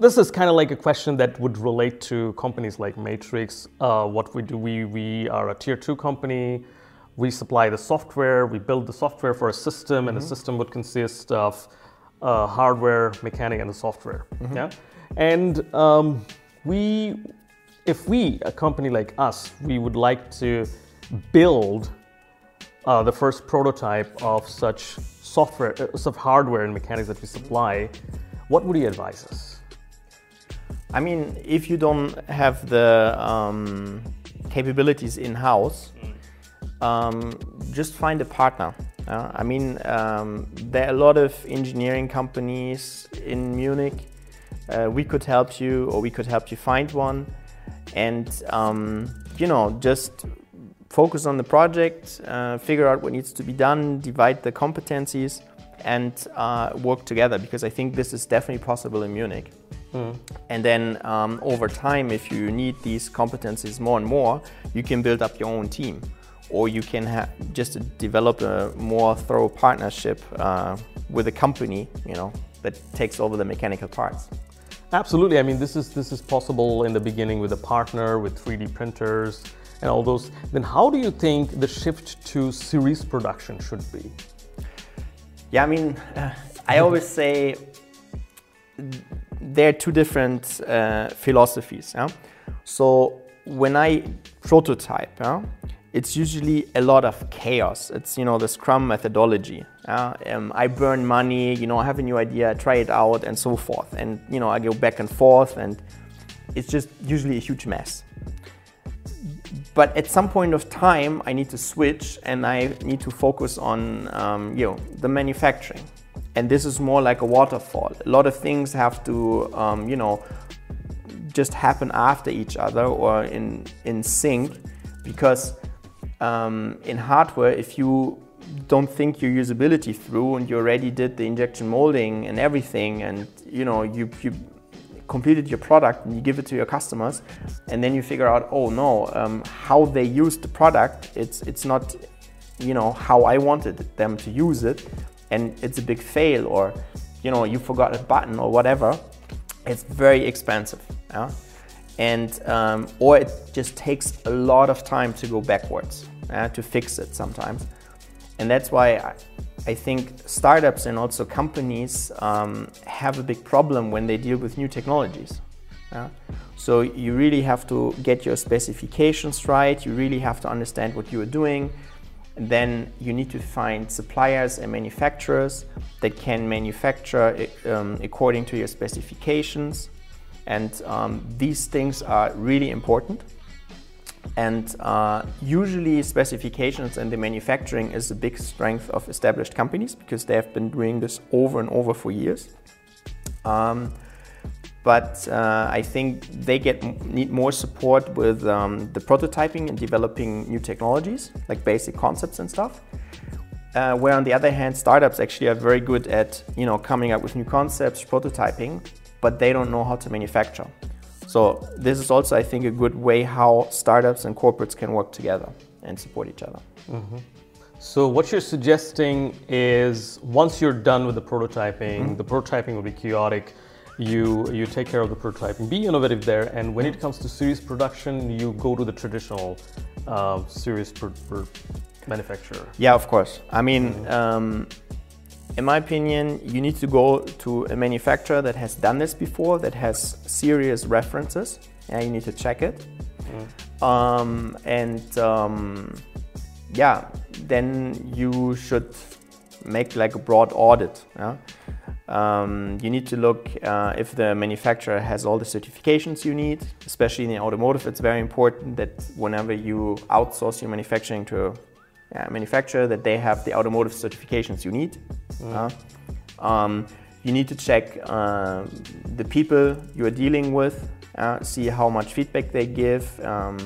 This is kind of like a question that would relate to companies like Matrix. Uh, what we do, we, we are a tier two company. We supply the software, we build the software for a system, mm-hmm. and the system would consist of uh, hardware, mechanic, and the software. Mm-hmm. Yeah? And um, we, if we, a company like us, we would like to build uh, the first prototype of such software, uh, of hardware and mechanics that we supply, what would you advise us? I mean, if you don't have the um, capabilities in house, um, just find a partner. Uh, I mean, um, there are a lot of engineering companies in Munich. Uh, we could help you, or we could help you find one, and um, you know, just focus on the project, uh, figure out what needs to be done, divide the competencies, and uh, work together. Because I think this is definitely possible in Munich. Mm. And then um, over time, if you need these competencies more and more, you can build up your own team. Or you can ha- just develop a more thorough partnership uh, with a company, you know, that takes over the mechanical parts. Absolutely. I mean, this is this is possible in the beginning with a partner, with 3D printers, and all those. Then, how do you think the shift to series production should be? Yeah, I mean, uh, I always say there are two different uh, philosophies. Yeah? So when I prototype, yeah, it's usually a lot of chaos. It's you know the Scrum methodology. Yeah? Um, I burn money, you know, I have a new idea, I try it out, and so forth. And you know, I go back and forth, and it's just usually a huge mess. But at some point of time, I need to switch, and I need to focus on um, you know the manufacturing and this is more like a waterfall. A lot of things have to, um, you know, just happen after each other or in in sync, because um, in hardware, if you don't think your usability through and you already did the injection molding and everything, and you know you you completed your product and you give it to your customers, and then you figure out, oh no, um, how they use the product, it's it's not, you know, how I wanted them to use it and it's a big fail or you know you forgot a button or whatever it's very expensive yeah? and um, or it just takes a lot of time to go backwards yeah, to fix it sometimes and that's why I, I think startups and also companies um, have a big problem when they deal with new technologies yeah? so you really have to get your specifications right you really have to understand what you are doing then you need to find suppliers and manufacturers that can manufacture um, according to your specifications. And um, these things are really important. And uh, usually, specifications and the manufacturing is a big strength of established companies because they have been doing this over and over for years. Um, but uh, I think they get need more support with um, the prototyping and developing new technologies, like basic concepts and stuff. Uh, where on the other hand, startups actually are very good at you know coming up with new concepts, prototyping, but they don't know how to manufacture. So this is also, I think, a good way how startups and corporates can work together and support each other. Mm-hmm. So what you're suggesting is once you're done with the prototyping, mm-hmm. the prototyping will be chaotic you you take care of the prototyping, be innovative there, and when it comes to series production, you go to the traditional uh, series per, per manufacturer. Yeah, of course. I mean, mm-hmm. um, in my opinion, you need to go to a manufacturer that has done this before, that has serious references. and you need to check it, mm. um, and um, yeah, then you should make like a broad audit. Yeah? Um, you need to look uh, if the manufacturer has all the certifications you need, especially in the automotive. It's very important that whenever you outsource your manufacturing to a manufacturer, that they have the automotive certifications you need. Mm. Uh, um, you need to check uh, the people you are dealing with, uh, see how much feedback they give, um,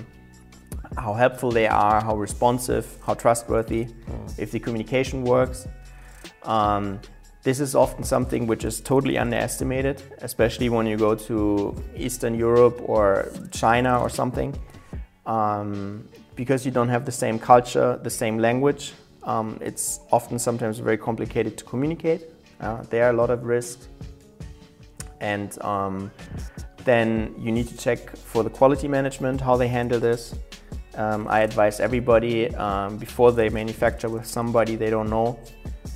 how helpful they are, how responsive, how trustworthy, mm. if the communication works. Um, this is often something which is totally underestimated, especially when you go to Eastern Europe or China or something, um, because you don't have the same culture, the same language. Um, it's often sometimes very complicated to communicate. Uh, there are a lot of risks. And um, then you need to check for the quality management how they handle this. Um, I advise everybody um, before they manufacture with somebody they don't know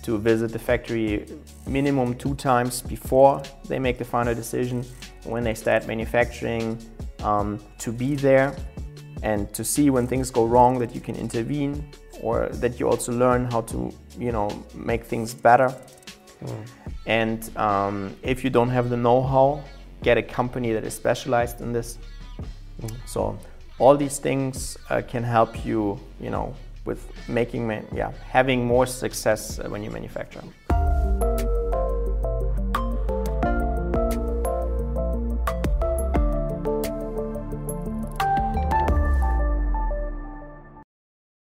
to visit the factory minimum two times before they make the final decision. When they start manufacturing, um, to be there and to see when things go wrong that you can intervene or that you also learn how to, you know, make things better. Mm. And um, if you don't have the know-how, get a company that is specialized in this. Mm. So all these things uh, can help you, you know, with making, yeah, having more success uh, when you manufacture. them.